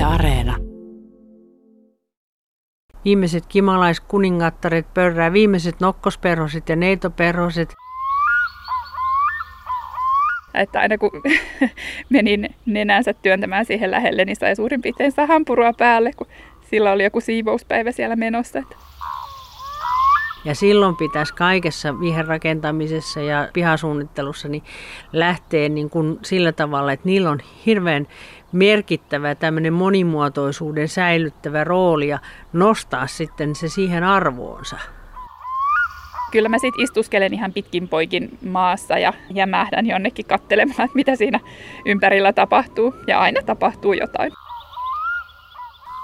Yle Areena. Viimeiset kimalaiskuningattaret pörrää, viimeiset nokkosperhoset ja neitoperhoset. Että aina kun menin nenänsä työntämään siihen lähelle, niin sai suurin piirtein sahanpurua päälle, kun sillä oli joku siivouspäivä siellä menossa. Ja silloin pitäisi kaikessa viherrakentamisessa ja pihasuunnittelussa niin lähteä niin kuin sillä tavalla, että niillä on hirveän merkittävä tämmöinen monimuotoisuuden säilyttävä rooli ja nostaa sitten se siihen arvoonsa. Kyllä mä sitten istuskelen ihan pitkin poikin maassa ja jämähdän jonnekin katselemaan, että mitä siinä ympärillä tapahtuu. Ja aina tapahtuu jotain.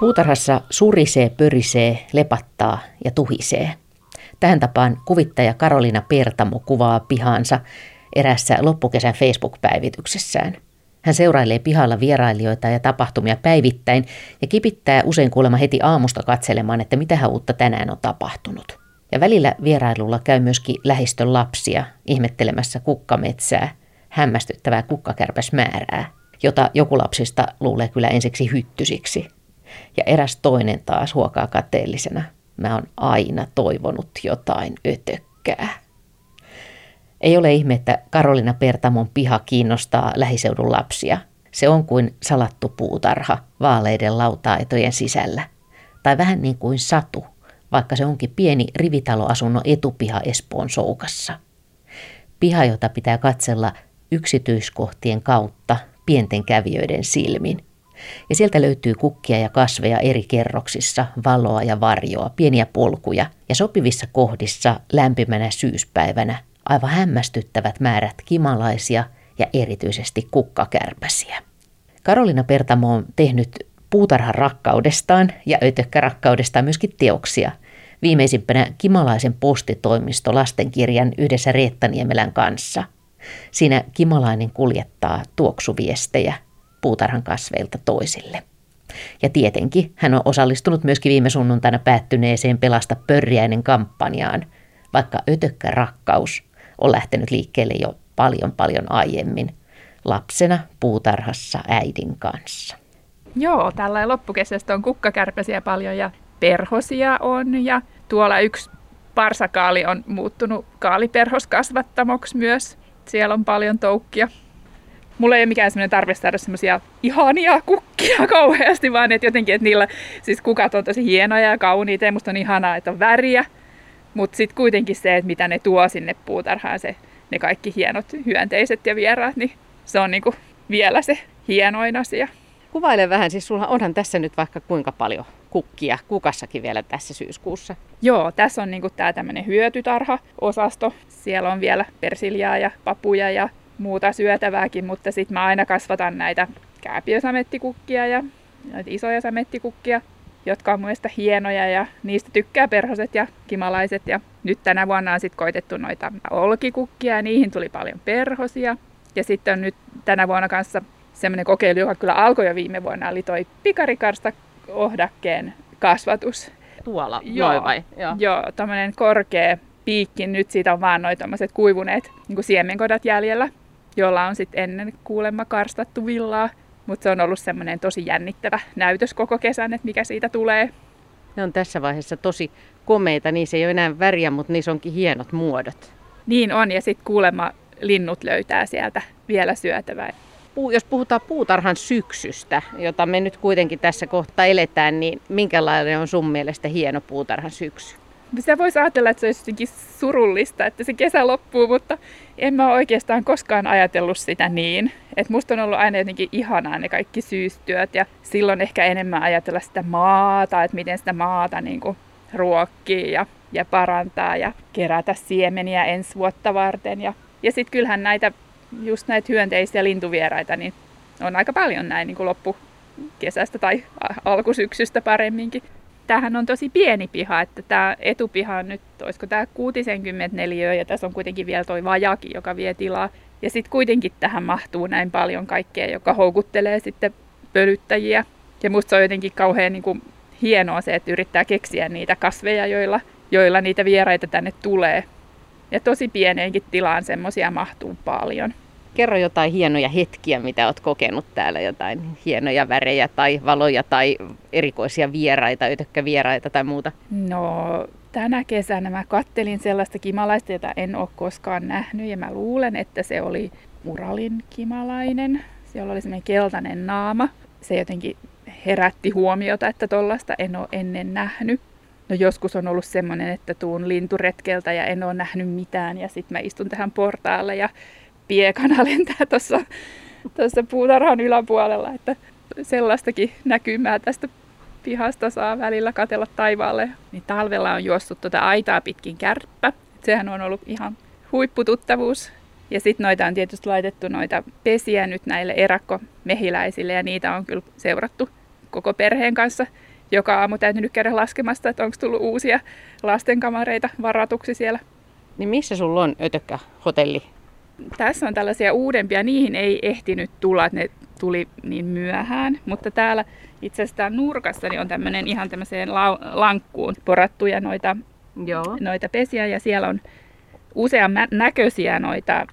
Puutarhassa surisee, pörisee, lepattaa ja tuhisee. Tähän tapaan kuvittaja Karolina Pertamo kuvaa pihansa erässä loppukesän Facebook-päivityksessään. Hän seurailee pihalla vierailijoita ja tapahtumia päivittäin ja kipittää usein kuulemma heti aamusta katselemaan, että mitä uutta tänään on tapahtunut. Ja välillä vierailulla käy myöskin lähistön lapsia ihmettelemässä kukkametsää, hämmästyttävää kukkakärpäsmäärää, jota joku lapsista luulee kyllä ensiksi hyttysiksi. Ja eräs toinen taas huokaa kateellisena. Mä oon aina toivonut jotain ötökkää. Ei ole ihme, että Karolina Pertamon piha kiinnostaa lähiseudun lapsia. Se on kuin salattu puutarha vaaleiden lautaetojen sisällä. Tai vähän niin kuin satu, vaikka se onkin pieni rivitaloasunnon etupiha Espoon soukassa. Piha, jota pitää katsella yksityiskohtien kautta pienten kävijöiden silmin. Ja sieltä löytyy kukkia ja kasveja eri kerroksissa, valoa ja varjoa, pieniä polkuja ja sopivissa kohdissa lämpimänä syyspäivänä aivan hämmästyttävät määrät kimalaisia ja erityisesti kukkakärpäsiä. Karolina Pertamo on tehnyt puutarhan rakkaudestaan ja ötökkärakkaudestaan myöskin teoksia. Viimeisimpänä Kimalaisen postitoimisto lastenkirjan yhdessä Reetta Niemelän kanssa. Siinä Kimalainen kuljettaa tuoksuviestejä puutarhan kasveilta toisille. Ja tietenkin hän on osallistunut myöskin viime sunnuntaina päättyneeseen Pelasta pörriäinen kampanjaan, vaikka ötökkä rakkaus on lähtenyt liikkeelle jo paljon paljon aiemmin lapsena puutarhassa äidin kanssa. Joo, tällä loppukesästä on kukkakärpäsiä paljon ja perhosia on ja tuolla yksi parsakaali on muuttunut kaaliperhoskasvattamoksi myös. Siellä on paljon toukkia. Mulla ei ole mikään semmoinen tarve saada semmoisia ihania kukkia kauheasti, vaan että jotenkin, että niillä siis kukat on tosi hienoja ja kauniita ja musta on ihanaa, että on väriä. Mutta sitten kuitenkin se, että mitä ne tuo sinne puutarhaan, se, ne kaikki hienot hyönteiset ja vieraat, niin se on niinku vielä se hienoin asia. Kuvaile vähän, siis sulla onhan tässä nyt vaikka kuinka paljon kukkia kukassakin vielä tässä syyskuussa. Joo, tässä on niinku tämä tämmöinen hyötytarha-osasto. Siellä on vielä persiljaa ja papuja ja muuta syötävääkin, mutta sitten mä aina kasvatan näitä kääpiösamettikukkia ja näitä isoja samettikukkia, jotka on mielestäni hienoja ja niistä tykkää perhoset ja kimalaiset. Ja nyt tänä vuonna on sitten koitettu noita olkikukkia ja niihin tuli paljon perhosia. Ja sitten on nyt tänä vuonna kanssa semmoinen kokeilu, joka kyllä alkoi jo viime vuonna, oli toi pikarikarsta ohdakkeen kasvatus. Tuolla, joo, vai? Joo, joo tämmöinen korkea piikki. Nyt siitä on vaan noin kuivuneet niin siemenkodat jäljellä, jolla on sitten ennen kuulemma karstattu villaa. Mutta se on ollut semmoinen tosi jännittävä näytös koko kesän, että mikä siitä tulee. Ne on tässä vaiheessa tosi komeita, niissä ei ole enää väriä, mutta niissä onkin hienot muodot. Niin on, ja sitten kuulemma linnut löytää sieltä vielä syötävää. Jos puhutaan puutarhan syksystä, jota me nyt kuitenkin tässä kohtaa eletään, niin minkälainen on sun mielestä hieno puutarhan syksy? Sitä voisi ajatella, että se olisi jotenkin surullista, että se kesä loppuu, mutta en mä oikeastaan koskaan ajatellut sitä niin. Et musta on ollut aina jotenkin ihanaa ne kaikki syystyöt ja silloin ehkä enemmän ajatella sitä maata, että miten sitä maata niin kuin ruokkii ja, ja parantaa ja kerätä siemeniä ensi vuotta varten. Ja, ja sitten kyllähän näitä, just näitä hyönteisiä lintuvieraita, niin on aika paljon näin niin kuin loppukesästä tai alkusyksystä paremminkin tämähän on tosi pieni piha, että tämä etupiha on nyt, olisiko tämä 64 ja tässä on kuitenkin vielä toi vajaki, joka vie tilaa. Ja sitten kuitenkin tähän mahtuu näin paljon kaikkea, joka houkuttelee sitten pölyttäjiä. Ja musta se on jotenkin kauhean niin kuin hienoa se, että yrittää keksiä niitä kasveja, joilla, joilla niitä vieraita tänne tulee. Ja tosi pieneenkin tilaan semmoisia mahtuu paljon. Kerro jotain hienoja hetkiä, mitä olet kokenut täällä, jotain hienoja värejä tai valoja tai erikoisia vieraita, vieraita tai muuta. No, tänä kesänä mä kattelin sellaista kimalaista, jota en ole koskaan nähnyt ja mä luulen, että se oli Uralin kimalainen. Siellä oli semmoinen keltainen naama. Se jotenkin herätti huomiota, että tollasta en ole ennen nähnyt. No joskus on ollut semmoinen, että tuun linturetkeltä ja en ole nähnyt mitään ja sitten mä istun tähän portaalle ja piekana lentää tuossa tuossa puutarhan yläpuolella, että sellaistakin näkymää tästä pihasta saa välillä katella taivaalle. Niin talvella on juossut tuota aitaa pitkin kärppä. Sehän on ollut ihan huippututtavuus. Ja sitten noita on tietysti laitettu noita pesiä nyt näille erakkomehiläisille ja niitä on kyllä seurattu koko perheen kanssa. Joka aamu täytynyt käydä laskemasta, että onko tullut uusia lastenkamareita varatuksi siellä. Niin missä sulla on ötökkä hotelli? Tässä on tällaisia uudempia, niihin ei ehtinyt tulla, että ne tuli niin myöhään, mutta täällä itse asiassa nurkassa niin on tämmöinen ihan tämmöiseen la- lankkuun porattuja noita, Joo. noita pesiä ja siellä on usean näköisiä noita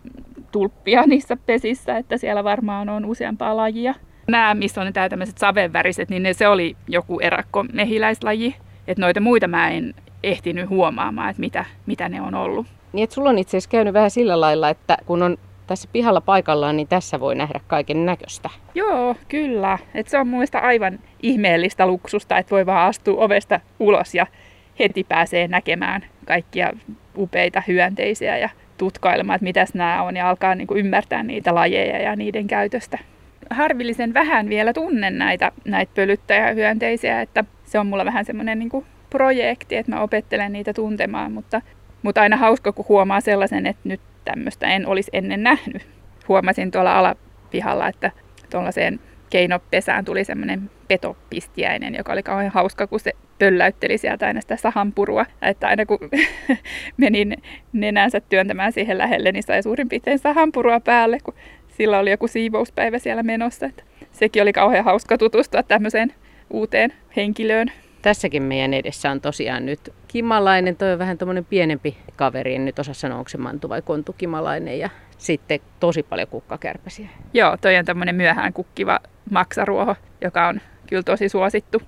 tulppia niissä pesissä, että siellä varmaan on useampaa lajia. Nämä, missä on nämä tämmöiset savenväriset, niin ne, se oli joku erakko mehiläislaji. Että noita muita mä en ehtinyt huomaamaan, että mitä, mitä ne on ollut. Niin, että sulla on itse asiassa käynyt vähän sillä lailla, että kun on tässä pihalla paikallaan, niin tässä voi nähdä kaiken näköistä. Joo, kyllä. Et se on mun mielestä aivan ihmeellistä luksusta, että voi vaan astua ovesta ulos ja heti pääsee näkemään kaikkia upeita hyönteisiä ja tutkailemaan, että mitäs nämä on ja alkaa niin kuin ymmärtää niitä lajeja ja niiden käytöstä. Harvillisen vähän vielä tunnen näitä, näitä pölyttäjähyönteisiä, että se on mulla vähän semmoinen niin kuin projekti, että mä opettelen niitä tuntemaan, mutta, mutta aina hauska, kun huomaa sellaisen, että nyt tämmöistä en olisi ennen nähnyt. Huomasin tuolla alapihalla, että tuollaiseen keinopesään tuli semmoinen petopistiäinen, joka oli kauhean hauska, kun se pölläytteli sieltä aina sitä sahanpurua. Että aina kun menin nenänsä työntämään siihen lähelle, niin sai suurin piirtein sahanpurua päälle, kun sillä oli joku siivouspäivä siellä menossa. Että sekin oli kauhean hauska tutustua tämmöiseen uuteen henkilöön. Tässäkin meidän edessä on tosiaan nyt kimalainen, toi on vähän tuommoinen pienempi kaveri, en nyt osaa sanoa, onko se mantu vai kontukimalainen ja sitten tosi paljon kukkakärpäsiä. Joo, toi on tämmöinen myöhään kukkiva maksaruoho, joka on kyllä tosi suosittu.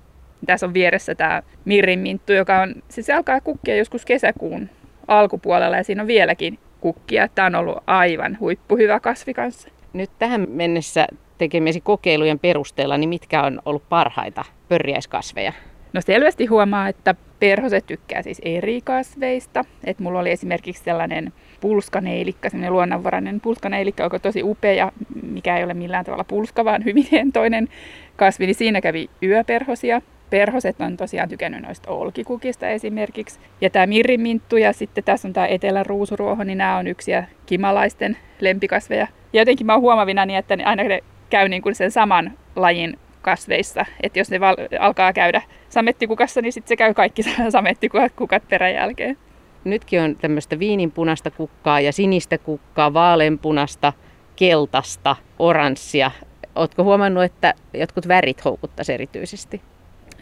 Tässä on vieressä tämä mirrinminttu, joka on, siis se alkaa kukkia joskus kesäkuun alkupuolella ja siinä on vieläkin kukkia. Tämä on ollut aivan huippuhyvä kasvi kanssa. Nyt tähän mennessä tekemiesi kokeilujen perusteella, niin mitkä on ollut parhaita pörjäiskasveja? No selvästi huomaa, että perhoset tykkää siis eri kasveista. Et mulla oli esimerkiksi sellainen pulskaneilikka, sellainen luonnonvarainen pulskaneilikka, joka on tosi upea, mikä ei ole millään tavalla pulska, vaan hyvin toinen kasvi, niin siinä kävi yöperhosia. Perhoset on tosiaan tykännyt noista olkikukista esimerkiksi. Ja tämä mirriminttu ja sitten tässä on tämä etelän ruusuruoho, niin nämä on yksiä kimalaisten lempikasveja. Ja jotenkin mä oon huomavina niin, että aina ne käy niin kuin sen saman lajin kasveissa. Että jos ne val- alkaa käydä samettikukassa, niin sitten se käy kaikki samettikukat peräjälkeen. Nytkin on tämmöistä viininpunaista kukkaa ja sinistä kukkaa, vaaleanpunasta, keltaista, oranssia. Oletko huomannut, että jotkut värit houkuttaisi erityisesti?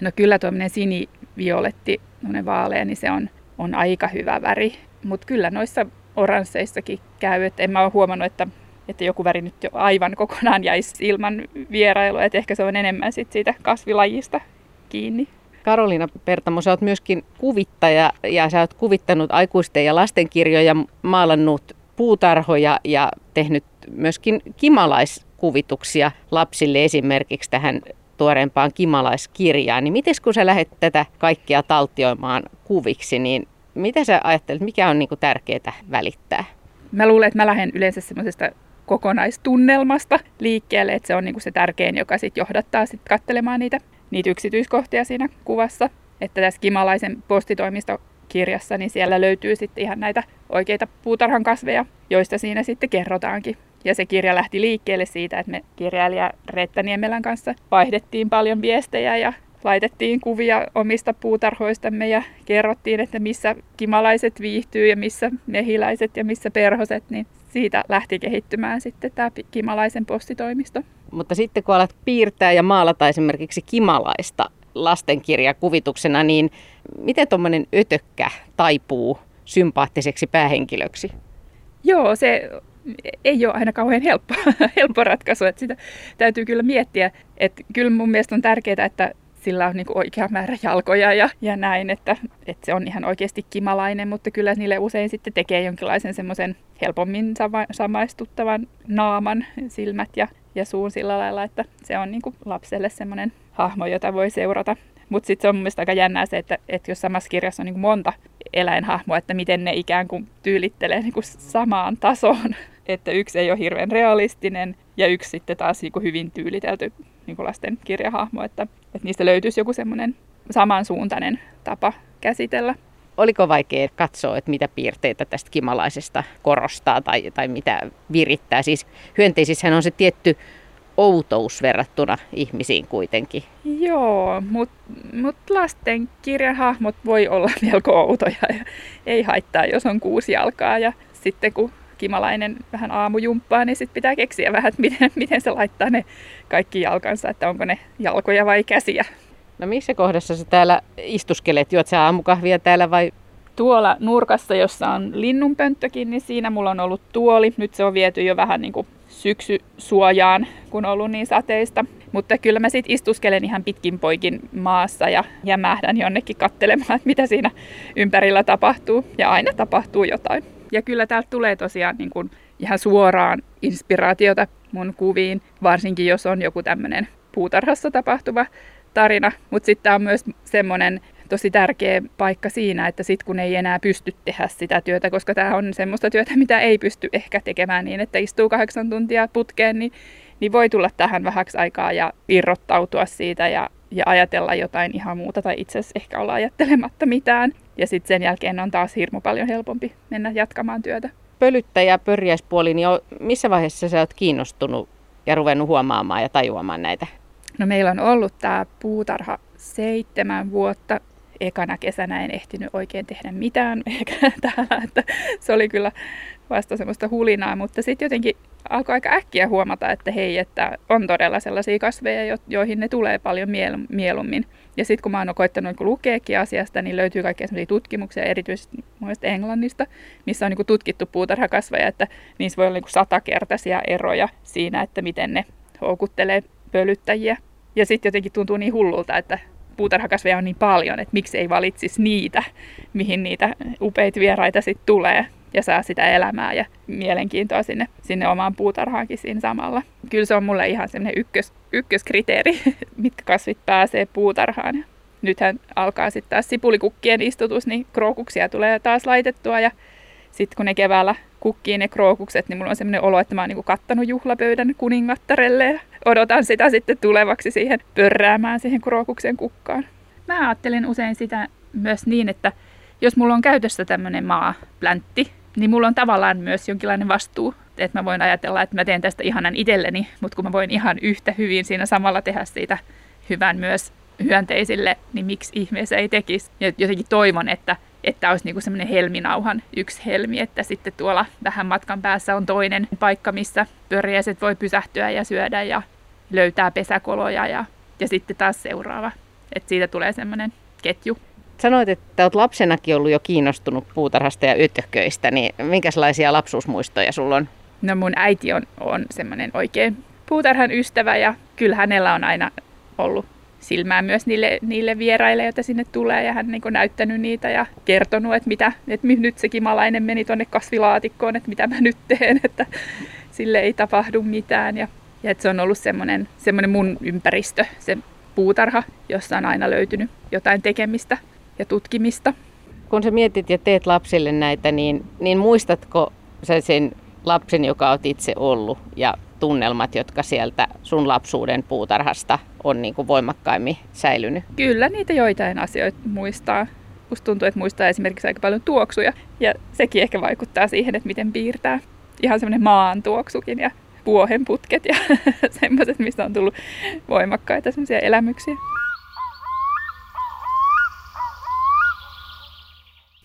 No kyllä tuommoinen sinivioletti, vaalea, niin se on, on aika hyvä väri. Mutta kyllä noissa oransseissakin käy, että en mä ole huomannut, että että joku väri nyt jo aivan kokonaan jäisi ilman vierailua, että ehkä se on enemmän sit siitä kasvilajista kiinni. Karoliina Pertamo, sä oot myöskin kuvittaja ja sä oot kuvittanut aikuisten ja lastenkirjoja, maalannut puutarhoja ja tehnyt myöskin kimalaiskuvituksia lapsille esimerkiksi tähän tuoreempaan kimalaiskirjaan. Niin miten kun sä lähdet tätä kaikkia taltioimaan kuviksi, niin mitä sä ajattelet, mikä on niin tärkeää välittää? Mä luulen, että mä lähden yleensä semmoisesta kokonaistunnelmasta liikkeelle, että se on niin kuin se tärkein, joka sitten johdattaa sit katselemaan niitä, niitä yksityiskohtia siinä kuvassa. Että tässä Kimalaisen postitoimistokirjassa, niin siellä löytyy sitten ihan näitä oikeita puutarhan kasveja, joista siinä sitten kerrotaankin. Ja se kirja lähti liikkeelle siitä, että me kirjailija Reetta Niemelän kanssa vaihdettiin paljon viestejä ja laitettiin kuvia omista puutarhoistamme ja kerrottiin, että missä kimalaiset viihtyy ja missä mehiläiset ja missä perhoset, niin siitä lähti kehittymään sitten tämä Kimalaisen postitoimisto. Mutta sitten kun alat piirtää ja maalata esimerkiksi Kimalaista lastenkirjakuvituksena, niin miten tuommoinen ötökkä taipuu sympaattiseksi päähenkilöksi? Joo, se ei ole aina kauhean helppo, helppo ratkaisu. Että sitä täytyy kyllä miettiä. Että kyllä mun mielestä on tärkeää, että sillä on niin kuin oikea määrä jalkoja ja, ja näin, että, että se on ihan oikeasti kimalainen, mutta kyllä niille usein sitten tekee jonkinlaisen semmoisen helpommin sama, samaistuttavan naaman, silmät ja, ja suun sillä lailla, että se on niin kuin lapselle semmoinen hahmo, jota voi seurata. Mutta sitten se on mun mielestä aika jännää se, että, että jos samassa kirjassa on niin kuin monta eläinhahmoa, että miten ne ikään kuin tyylittelee niin kuin samaan tasoon. Että yksi ei ole hirveän realistinen ja yksi sitten taas niin kuin hyvin tyylitelty niin kuin lasten kirjahahmo, että, että niistä löytyisi joku semmoinen samansuuntainen tapa käsitellä. Oliko vaikea katsoa, että mitä piirteitä tästä kimalaisesta korostaa tai, tai mitä virittää? Siis hyönteisissähän on se tietty outous verrattuna ihmisiin kuitenkin. Joo, mutta mut lasten kirjahahmot voi olla melko outoja ja ei haittaa, jos on kuusi jalkaa. Ja sitten kun kimalainen vähän aamujumppaa, niin sitten pitää keksiä vähän, että miten, miten se laittaa ne kaikki jalkansa, että onko ne jalkoja vai käsiä. No missä kohdassa sä täällä istuskelet? Juot sä aamukahvia täällä vai tuolla nurkassa, jossa on linnunpönttökin, niin siinä mulla on ollut tuoli. Nyt se on viety jo vähän niin kuin syksysuojaan, kun on ollut niin sateista. Mutta kyllä mä sitten istuskelen ihan pitkin poikin maassa ja jämähdän jonnekin kattelemaan, että mitä siinä ympärillä tapahtuu. Ja aina tapahtuu jotain. Ja kyllä täältä tulee tosiaan niin kuin ihan suoraan inspiraatiota mun kuviin, varsinkin jos on joku tämmöinen puutarhassa tapahtuva tarina. Mutta sitten tämä on myös semmoinen tosi tärkeä paikka siinä, että sit kun ei enää pysty tehdä sitä työtä, koska tämä on semmoista työtä, mitä ei pysty ehkä tekemään niin, että istuu kahdeksan tuntia putkeen, niin, niin voi tulla tähän vähäksi aikaa ja irrottautua siitä ja, ja ajatella jotain ihan muuta tai itse asiassa ehkä olla ajattelematta mitään. Ja sitten sen jälkeen on taas hirmu paljon helpompi mennä jatkamaan työtä. Pölyttäjä, pörjäispuoli, niin missä vaiheessa sä oot kiinnostunut ja ruvennut huomaamaan ja tajuamaan näitä? No meillä on ollut tämä puutarha seitsemän vuotta ekana kesänä en ehtinyt oikein tehdä mitään täällä, että se oli kyllä vasta semmoista hulinaa, mutta sitten jotenkin alkoi aika äkkiä huomata, että hei, että on todella sellaisia kasveja, joihin ne tulee paljon mieluummin. Ja sitten kun mä oon koittanut lukeekin asiasta, niin löytyy kaikkia sellaisia tutkimuksia, erityisesti muista Englannista, missä on niin tutkittu puutarhakasveja, että niissä voi olla niin satakertaisia eroja siinä, että miten ne houkuttelee pölyttäjiä. Ja sitten jotenkin tuntuu niin hullulta, että puutarhakasveja on niin paljon, että miksi ei valitsisi niitä, mihin niitä upeita vieraita sitten tulee ja saa sitä elämää ja mielenkiintoa sinne, sinne omaan puutarhaankin siinä samalla. Kyllä se on mulle ihan semmoinen ykkös, ykköskriteeri, mitkä kasvit pääsee puutarhaan. Nythän alkaa sitten taas sipulikukkien istutus, niin krookuksia tulee taas laitettua ja sitten kun ne keväällä kukkii ne krookukset, niin mulla on sellainen olo, että mä oon niinku kattanut juhlapöydän kuningattarelle ja odotan sitä sitten tulevaksi siihen pörräämään siihen krookuksen kukkaan. Mä ajattelen usein sitä myös niin, että jos mulla on käytössä tämmöinen maapläntti, niin mulla on tavallaan myös jonkinlainen vastuu. Että mä voin ajatella, että mä teen tästä ihanan itselleni, mutta kun mä voin ihan yhtä hyvin siinä samalla tehdä siitä hyvän myös hyönteisille, niin miksi ihmeessä ei tekisi? Ja jotenkin toivon, että että olisi niinku semmoinen helminauhan yksi helmi, että sitten tuolla vähän matkan päässä on toinen paikka, missä pörjäiset voi pysähtyä ja syödä ja löytää pesäkoloja ja, ja sitten taas seuraava. Että siitä tulee semmoinen ketju. Sanoit, että olet lapsenakin ollut jo kiinnostunut puutarhasta ja ytököistä, niin minkälaisia lapsuusmuistoja sulla on? No mun äiti on, on semmoinen oikein puutarhan ystävä ja kyllä hänellä on aina ollut silmää myös niille, niille vieraille, joita sinne tulee. Ja hän niin näyttänyt niitä ja kertonut, että, mitä, että nyt se kimalainen meni tuonne kasvilaatikkoon, että mitä mä nyt teen, että sille ei tapahdu mitään. Ja, ja että se on ollut semmoinen, semmoinen mun ympäristö, se puutarha, jossa on aina löytynyt jotain tekemistä ja tutkimista. Kun sä mietit ja teet lapsille näitä, niin, niin muistatko sä sen lapsen, joka olet itse ollut ja tunnelmat, jotka sieltä sun lapsuuden puutarhasta on niin kuin voimakkaimmin säilynyt? Kyllä niitä joitain asioita muistaa. Musta tuntuu, että muistaa esimerkiksi aika paljon tuoksuja ja sekin ehkä vaikuttaa siihen, että miten piirtää. Ihan semmoinen maan tuoksukin ja vuohenputket ja semmoiset, mistä on tullut voimakkaita semmoisia elämyksiä.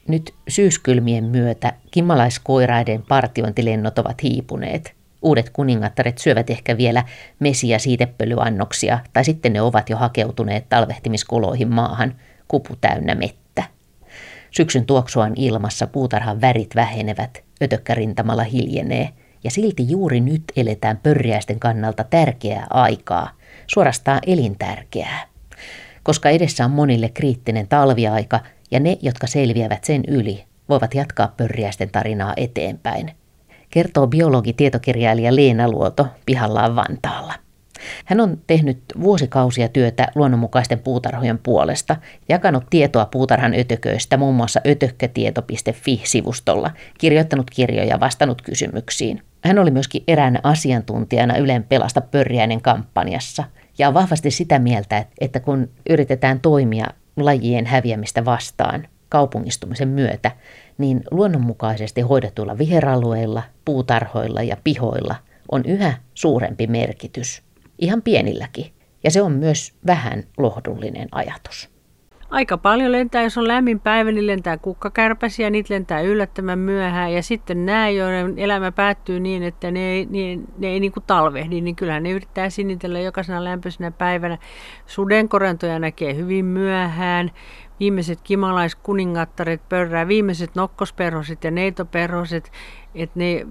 Nyt syyskylmien myötä kimmalaiskoiraiden partiointilennot ovat hiipuneet. Uudet kuningattaret syövät ehkä vielä mesiä siitepölyannoksia, tai sitten ne ovat jo hakeutuneet talvehtimiskoloihin maahan, kupu täynnä mettä. Syksyn tuoksuaan ilmassa puutarhan värit vähenevät, ötökkärintamalla hiljenee, Ja silti juuri nyt eletään pörriäisten kannalta tärkeää aikaa, suorastaan elintärkeää. Koska edessä on monille kriittinen talviaika ja ne, jotka selviävät sen yli, voivat jatkaa pörriäisten tarinaa eteenpäin. Kertoo biologi-tietokirjailija Leena Luoto pihallaan Vantaalla. Hän on tehnyt vuosikausia työtä luonnonmukaisten puutarhojen puolesta, jakanut tietoa puutarhan ötököistä muun muassa ötökkätieto.fi-sivustolla, kirjoittanut kirjoja, vastannut kysymyksiin. Hän oli myöskin eräänä asiantuntijana Ylen Pelasta pörjäinen kampanjassa ja on vahvasti sitä mieltä, että kun yritetään toimia lajien häviämistä vastaan kaupungistumisen myötä, niin luonnonmukaisesti hoidetuilla viheralueilla, puutarhoilla ja pihoilla on yhä suurempi merkitys ihan pienilläkin. Ja se on myös vähän lohdullinen ajatus. Aika paljon lentää, jos on lämmin päivä, niin lentää kukkakärpäsiä, niitä lentää yllättävän myöhään. Ja sitten nämä, joiden elämä päättyy niin, että ne ei, ne, ne ei niin kuin talvehdi, niin kyllähän ne yrittää sinitellä jokaisena lämpöisenä päivänä. Sudenkorentoja näkee hyvin myöhään viimeiset kimalaiskuningattaret pörrää, viimeiset nokkosperhoset ja neitoperhoset, että ne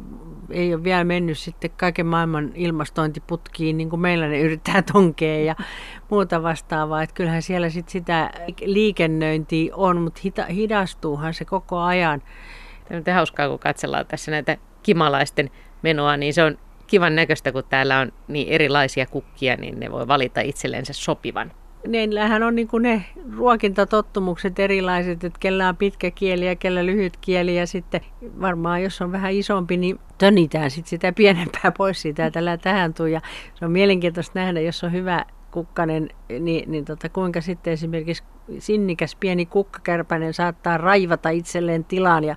ei ole vielä mennyt sitten kaiken maailman ilmastointiputkiin, niin kuin meillä ne yrittää tonkea ja muuta vastaavaa. Että kyllähän siellä sitten sitä liikennöintiä on, mutta hita, hidastuuhan se koko ajan. Tämä on hauskaa, kun katsellaan tässä näitä kimalaisten menoa, niin se on kivan näköistä, kun täällä on niin erilaisia kukkia, niin ne voi valita itsellensä sopivan neillähän on niin ne ruokintatottumukset erilaiset, että kellä on pitkä kieli ja kellä lyhyt kieli ja sitten varmaan jos on vähän isompi, niin tönitään sitten sitä pienempää pois siitä ja tällä tähän tuu. Ja se on mielenkiintoista nähdä, jos on hyvä kukkanen, niin, niin tota, kuinka sitten esimerkiksi sinnikäs pieni kukkakärpäinen saattaa raivata itselleen tilan ja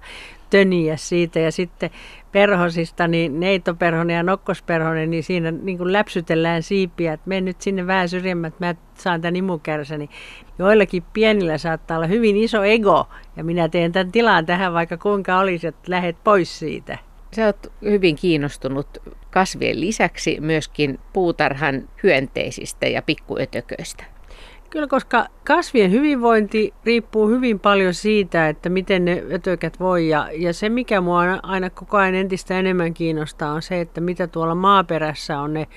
töniä siitä. Ja sitten perhosista, niin neitoperhonen ja nokkosperhonen, niin siinä niin kuin läpsytellään siipiä, että mene nyt sinne vähän syrjemmät, mä saan tämän imukärsäni. Joillakin pienillä saattaa olla hyvin iso ego, ja minä teen tämän tilan tähän vaikka kuinka olisi, että lähet pois siitä. Sä oot hyvin kiinnostunut kasvien lisäksi myöskin puutarhan hyönteisistä ja pikkuötököistä. Kyllä, koska kasvien hyvinvointi riippuu hyvin paljon siitä, että miten ne ötökät voi. Ja, ja se, mikä mua aina koko ajan entistä enemmän kiinnostaa, on se, että mitä tuolla maaperässä on ne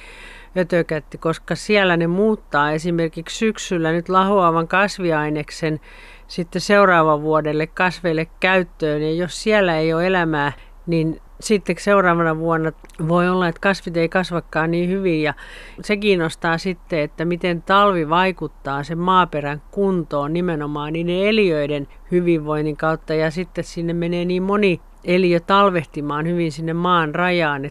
ötökät, koska siellä ne muuttaa esimerkiksi syksyllä nyt lahoavan kasviaineksen sitten seuraavan vuodelle kasveille käyttöön. Ja jos siellä ei ole elämää, niin sitten seuraavana vuonna voi olla, että kasvit ei kasvakaan niin hyvin ja se kiinnostaa sitten, että miten talvi vaikuttaa sen maaperän kuntoon nimenomaan niiden eliöiden hyvinvoinnin kautta ja sitten sinne menee niin moni eliö talvehtimaan hyvin sinne maan rajaan.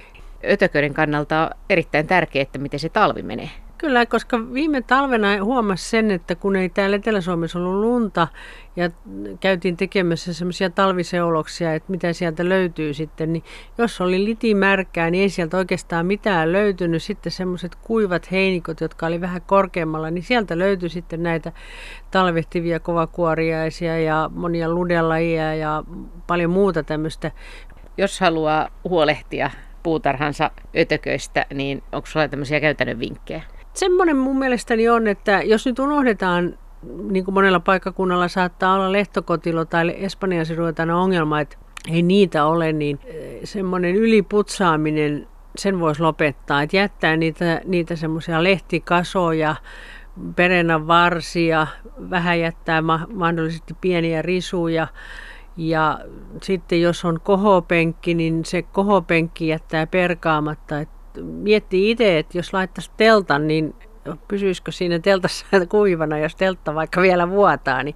Ötököiden kannalta on erittäin tärkeää, että miten se talvi menee. Kyllä, koska viime talvena huomasi sen, että kun ei täällä Etelä-Suomessa ollut lunta ja käytiin tekemässä semmoisia talviseuloksia, että mitä sieltä löytyy sitten, niin jos oli litimärkää, niin ei sieltä oikeastaan mitään löytynyt. Sitten semmoiset kuivat heinikot, jotka oli vähän korkeammalla, niin sieltä löytyi sitten näitä talvehtivia kovakuoriaisia ja monia ludelajia ja paljon muuta tämmöistä. Jos haluaa huolehtia puutarhansa ötököistä, niin onko sulla tämmöisiä käytännön vinkkejä? Semmoinen mun mielestäni on, että jos nyt unohdetaan, niin kuin monella paikkakunnalla saattaa olla lehtokotilo tai Espanjassa ruvetaan ongelma, että ei niitä ole, niin eh, semmoinen yliputsaaminen, sen voisi lopettaa, että jättää niitä, niitä semmoisia lehtikasoja, perenan varsia, vähän jättää ma- mahdollisesti pieniä risuja, ja sitten jos on kohopenkki, niin se kohopenkki jättää perkaamatta. Et miettii itse, että jos laittaisi teltan, niin pysyisikö siinä teltassa kuivana, jos teltta vaikka vielä vuotaa, niin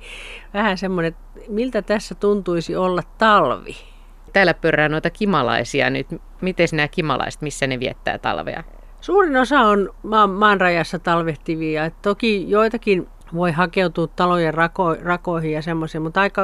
vähän semmoinen, että miltä tässä tuntuisi olla talvi. Täällä pörrää noita kimalaisia nyt. Miten nämä kimalaiset, missä ne viettää talvea? Suurin osa on maan, maanrajassa talvehtivia. toki joitakin voi hakeutua talojen rako, rakoihin ja semmoisia, mutta aika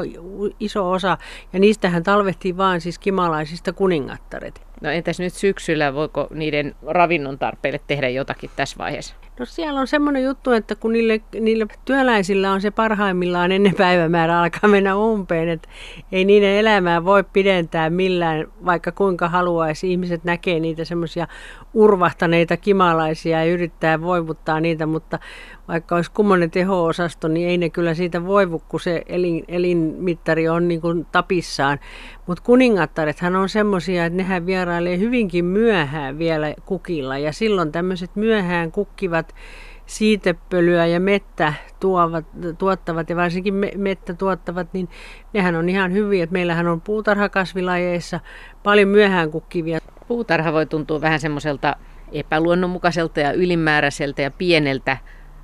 iso osa, ja niistähän talvehtii vaan siis kimalaisista kuningattaret. No entäs nyt syksyllä, voiko niiden ravinnon tarpeille tehdä jotakin tässä vaiheessa? No siellä on semmoinen juttu, että kun niille, niille työläisillä on se parhaimmillaan ennen päivämäärä alkaa mennä umpeen, että ei niiden elämää voi pidentää millään, vaikka kuinka haluaisi. Ihmiset näkee niitä semmoisia urvahtaneita kimalaisia ja yrittää voivuttaa niitä, mutta vaikka olisi kummonen teho-osasto, niin ei ne kyllä siitä voivu, kun se elin, elinmittari on niin kuin tapissaan. Mutta kuningattarethan on semmoisia, että nehän vie vierailee hyvinkin myöhään vielä kukilla ja silloin tämmöiset myöhään kukkivat siitepölyä ja mettä tuovat, tuottavat ja varsinkin mettä tuottavat, niin nehän on ihan hyviä. Meillähän on puutarhakasvilajeissa paljon myöhään kukkivia. Puutarha voi tuntua vähän semmoiselta epäluonnonmukaiselta ja ylimääräiseltä ja pieneltä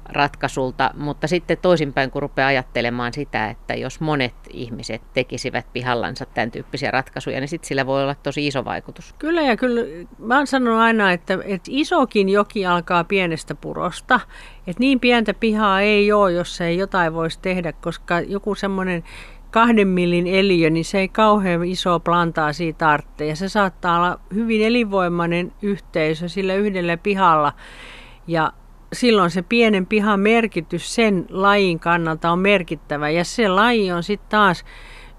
ratkaisulta, mutta sitten toisinpäin, kun rupeaa ajattelemaan sitä, että jos monet ihmiset tekisivät pihallansa tämän tyyppisiä ratkaisuja, niin sitten sillä voi olla tosi iso vaikutus. Kyllä ja kyllä. Mä oon sanonut aina, että, että isokin joki alkaa pienestä purosta. Että niin pientä pihaa ei ole, jos ei jotain voisi tehdä, koska joku semmoinen kahden millin eliö, niin se ei kauhean iso plantaa siitä tarvitse. Ja se saattaa olla hyvin elinvoimainen yhteisö sillä yhdellä pihalla. Ja silloin se pienen pihan merkitys sen lajin kannalta on merkittävä. Ja se laji on sitten taas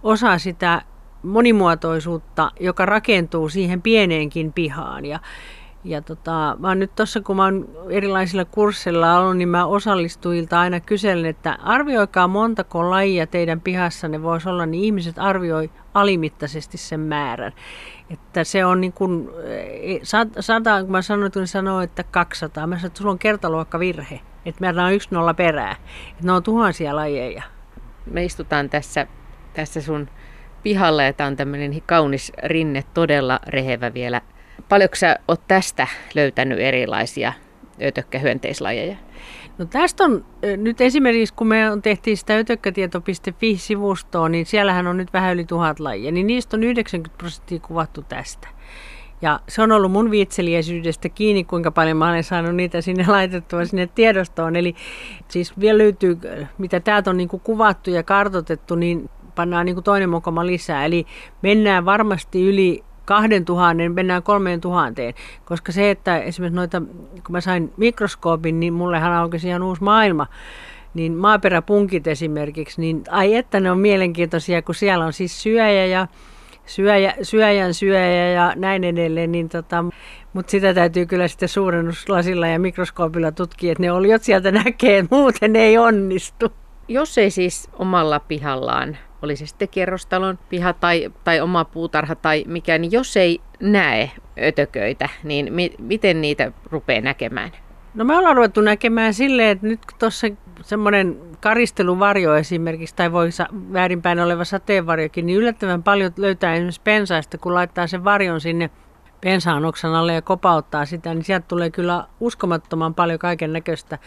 osa sitä monimuotoisuutta, joka rakentuu siihen pieneenkin pihaan. Ja, ja tota, mä nyt tuossa, kun mä oon erilaisilla kursseilla ollut, niin mä osallistujilta aina kyselen, että arvioikaa montako lajia teidän pihassanne voisi olla, niin ihmiset arvioi alimittaisesti sen määrän. Että se on niin kuin, e, sata, kun mä sanoin, niin sanoo, että 200. Mä sanoin, että sulla on kertaluokka virhe. Että meillä on yksi nolla perää. Että ne on tuhansia lajeja. Me istutaan tässä, tässä sun pihalla ja tämä on tämmöinen kaunis rinne, todella rehevä vielä. Paljonko sä oot tästä löytänyt erilaisia ötökkähyönteislajeja? No tästä on nyt esimerkiksi, kun me tehtiin sitä ötökkätieto.fi-sivustoa, niin siellähän on nyt vähän yli tuhat lajia, niin niistä on 90 prosenttia kuvattu tästä. Ja se on ollut mun viitseliäisyydestä kiinni, kuinka paljon mä olen saanut niitä sinne laitettua sinne tiedostoon. Eli siis vielä löytyy, mitä täältä on niin kuvattu ja kartotettu, niin pannaan niin toinen mokoma lisää. Eli mennään varmasti yli kahden tuhannen, mennään kolmeen tuhanteen. Koska se, että esimerkiksi noita, kun mä sain mikroskoopin, niin mullehan aukesi ihan uusi maailma. Niin maaperäpunkit esimerkiksi, niin ai että ne on mielenkiintoisia, kun siellä on siis syöjä ja syöjä, syöjän syöjä ja näin edelleen. Niin tota, mutta sitä täytyy kyllä sitten suurennuslasilla ja mikroskoopilla tutkia, että ne oliot sieltä näkee, muuten ei onnistu. Jos ei siis omalla pihallaan oli se sitten kerrostalon piha tai, tai oma puutarha tai mikä, niin jos ei näe ötököitä, niin mi- miten niitä rupeaa näkemään? No me ollaan ruvettu näkemään silleen, että nyt tuossa semmoinen karisteluvarjo esimerkiksi, tai voi väärinpäin oleva sateenvarjokin, niin yllättävän paljon löytää esimerkiksi pensaista, kun laittaa sen varjon sinne pensaan oksan alle ja kopauttaa sitä, niin sieltä tulee kyllä uskomattoman paljon kaiken näköistä.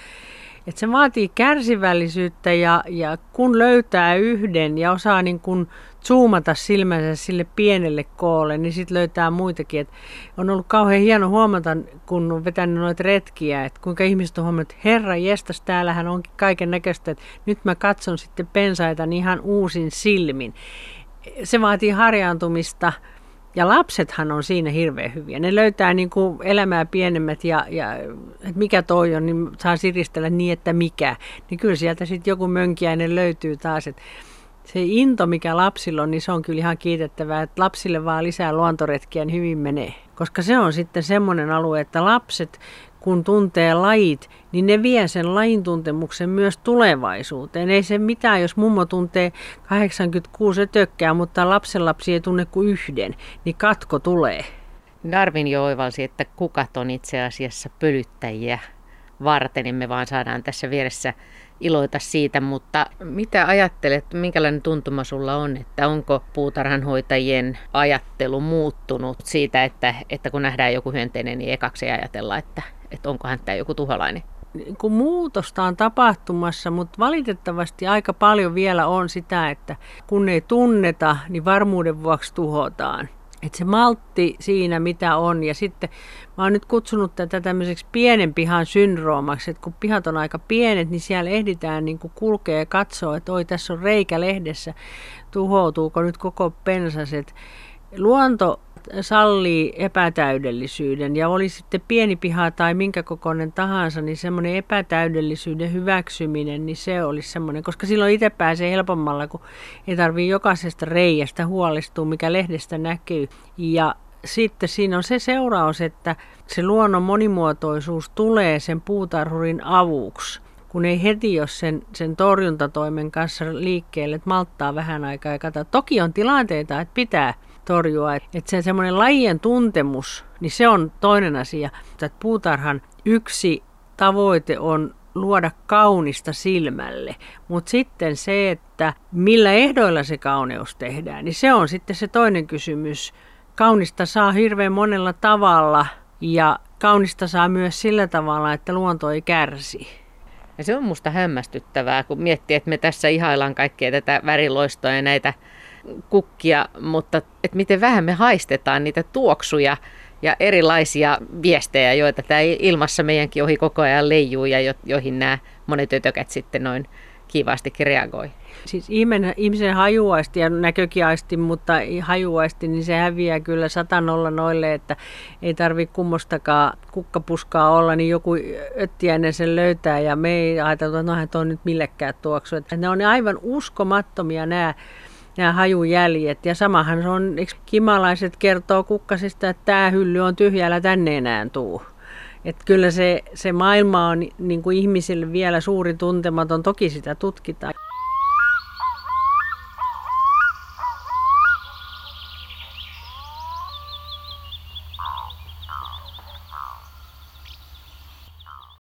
Et se vaatii kärsivällisyyttä ja, ja kun löytää yhden ja osaa niin kun zoomata silmänsä sille pienelle koolle, niin sitten löytää muitakin. Et on ollut kauhean hieno huomata, kun on vetänyt noita retkiä, että kuinka ihmiset on huomannut, että herra jestas, täällähän onkin kaiken näköistä, että nyt mä katson sitten pensaita ihan uusin silmin. Se vaatii harjaantumista ja lapsethan on siinä hirveän hyviä. Ne löytää niin kuin elämää pienemmät ja, ja että mikä toi on, niin saa siristellä niin, että mikä. Niin kyllä sieltä sitten joku mönkiäinen löytyy taas. Että se into, mikä lapsilla on, niin se on kyllä ihan kiitettävää, että lapsille vaan lisää luontoretkiä, niin hyvin menee. Koska se on sitten semmoinen alue, että lapset, kun tuntee lajit, niin ne vie sen lajin tuntemuksen myös tulevaisuuteen. Ei se mitään, jos mummo tuntee 86 tökkää, mutta lapsenlapsi ei tunne kuin yhden, niin katko tulee. Darwin jo oivalsi, että kukat on itse asiassa pölyttäjiä varten, niin me vaan saadaan tässä vieressä iloita siitä, mutta mitä ajattelet, minkälainen tuntuma sulla on, että onko puutarhanhoitajien ajattelu muuttunut siitä, että, että kun nähdään joku hyönteinen, niin ekaksi ajatella, että, että onkohan tämä joku tuholainen? Kun muutosta on tapahtumassa, mutta valitettavasti aika paljon vielä on sitä, että kun ei tunneta, niin varmuuden vuoksi tuhotaan. Että se maltti siinä, mitä on. Ja sitten mä oon nyt kutsunut tätä tämmöiseksi pienen pihan syndroomaksi, että kun pihat on aika pienet, niin siellä ehditään niin kulkea ja katsoa, että oi tässä on reikä lehdessä, tuhoutuuko nyt koko pensaset. Luonto sallii epätäydellisyyden ja oli sitten pieni piha tai minkä kokoinen tahansa, niin semmoinen epätäydellisyyden hyväksyminen, niin se olisi semmoinen, koska silloin itse pääsee helpommalla, kun ei tarvitse jokaisesta reiästä huolestua, mikä lehdestä näkyy. Ja sitten siinä on se seuraus, että se luonnon monimuotoisuus tulee sen puutarhurin avuksi kun ei heti jos sen, sen torjuntatoimen kanssa liikkeelle, että malttaa vähän aikaa ja katsoa. Toki on tilanteita, että pitää torjua. Että se semmoinen lajien tuntemus, niin se on toinen asia. Että puutarhan yksi tavoite on luoda kaunista silmälle. Mutta sitten se, että millä ehdoilla se kauneus tehdään, niin se on sitten se toinen kysymys. Kaunista saa hirveän monella tavalla ja kaunista saa myös sillä tavalla, että luonto ei kärsi. Ja se on musta hämmästyttävää, kun miettii, että me tässä ihaillaan kaikkea tätä väriloistoa ja näitä kukkia, mutta että miten vähän me haistetaan niitä tuoksuja ja erilaisia viestejä, joita tämä ilmassa meidänkin ohi koko ajan leijuu ja jo, joihin nämä monet ötökät sitten noin kiivastikin reagoi. Siis ihminen, ihmisen hajuaisti ja näkökiaisti, mutta hajuaisti, niin se häviää kyllä satanolla noille, että ei tarvi kummostakaan kukkapuskaa olla, niin joku öttiäinen sen löytää ja me ei ajatella, että no, on nyt millekään tuoksu. Että ne on aivan uskomattomia nämä nämä hajujäljet. Ja samahan se on, kimalaiset kertoo kukkasista, että tämä hylly on tyhjällä, tänne enää tuu. Että kyllä se, se maailma on niin kuin ihmisille vielä suuri tuntematon, toki sitä tutkitaan.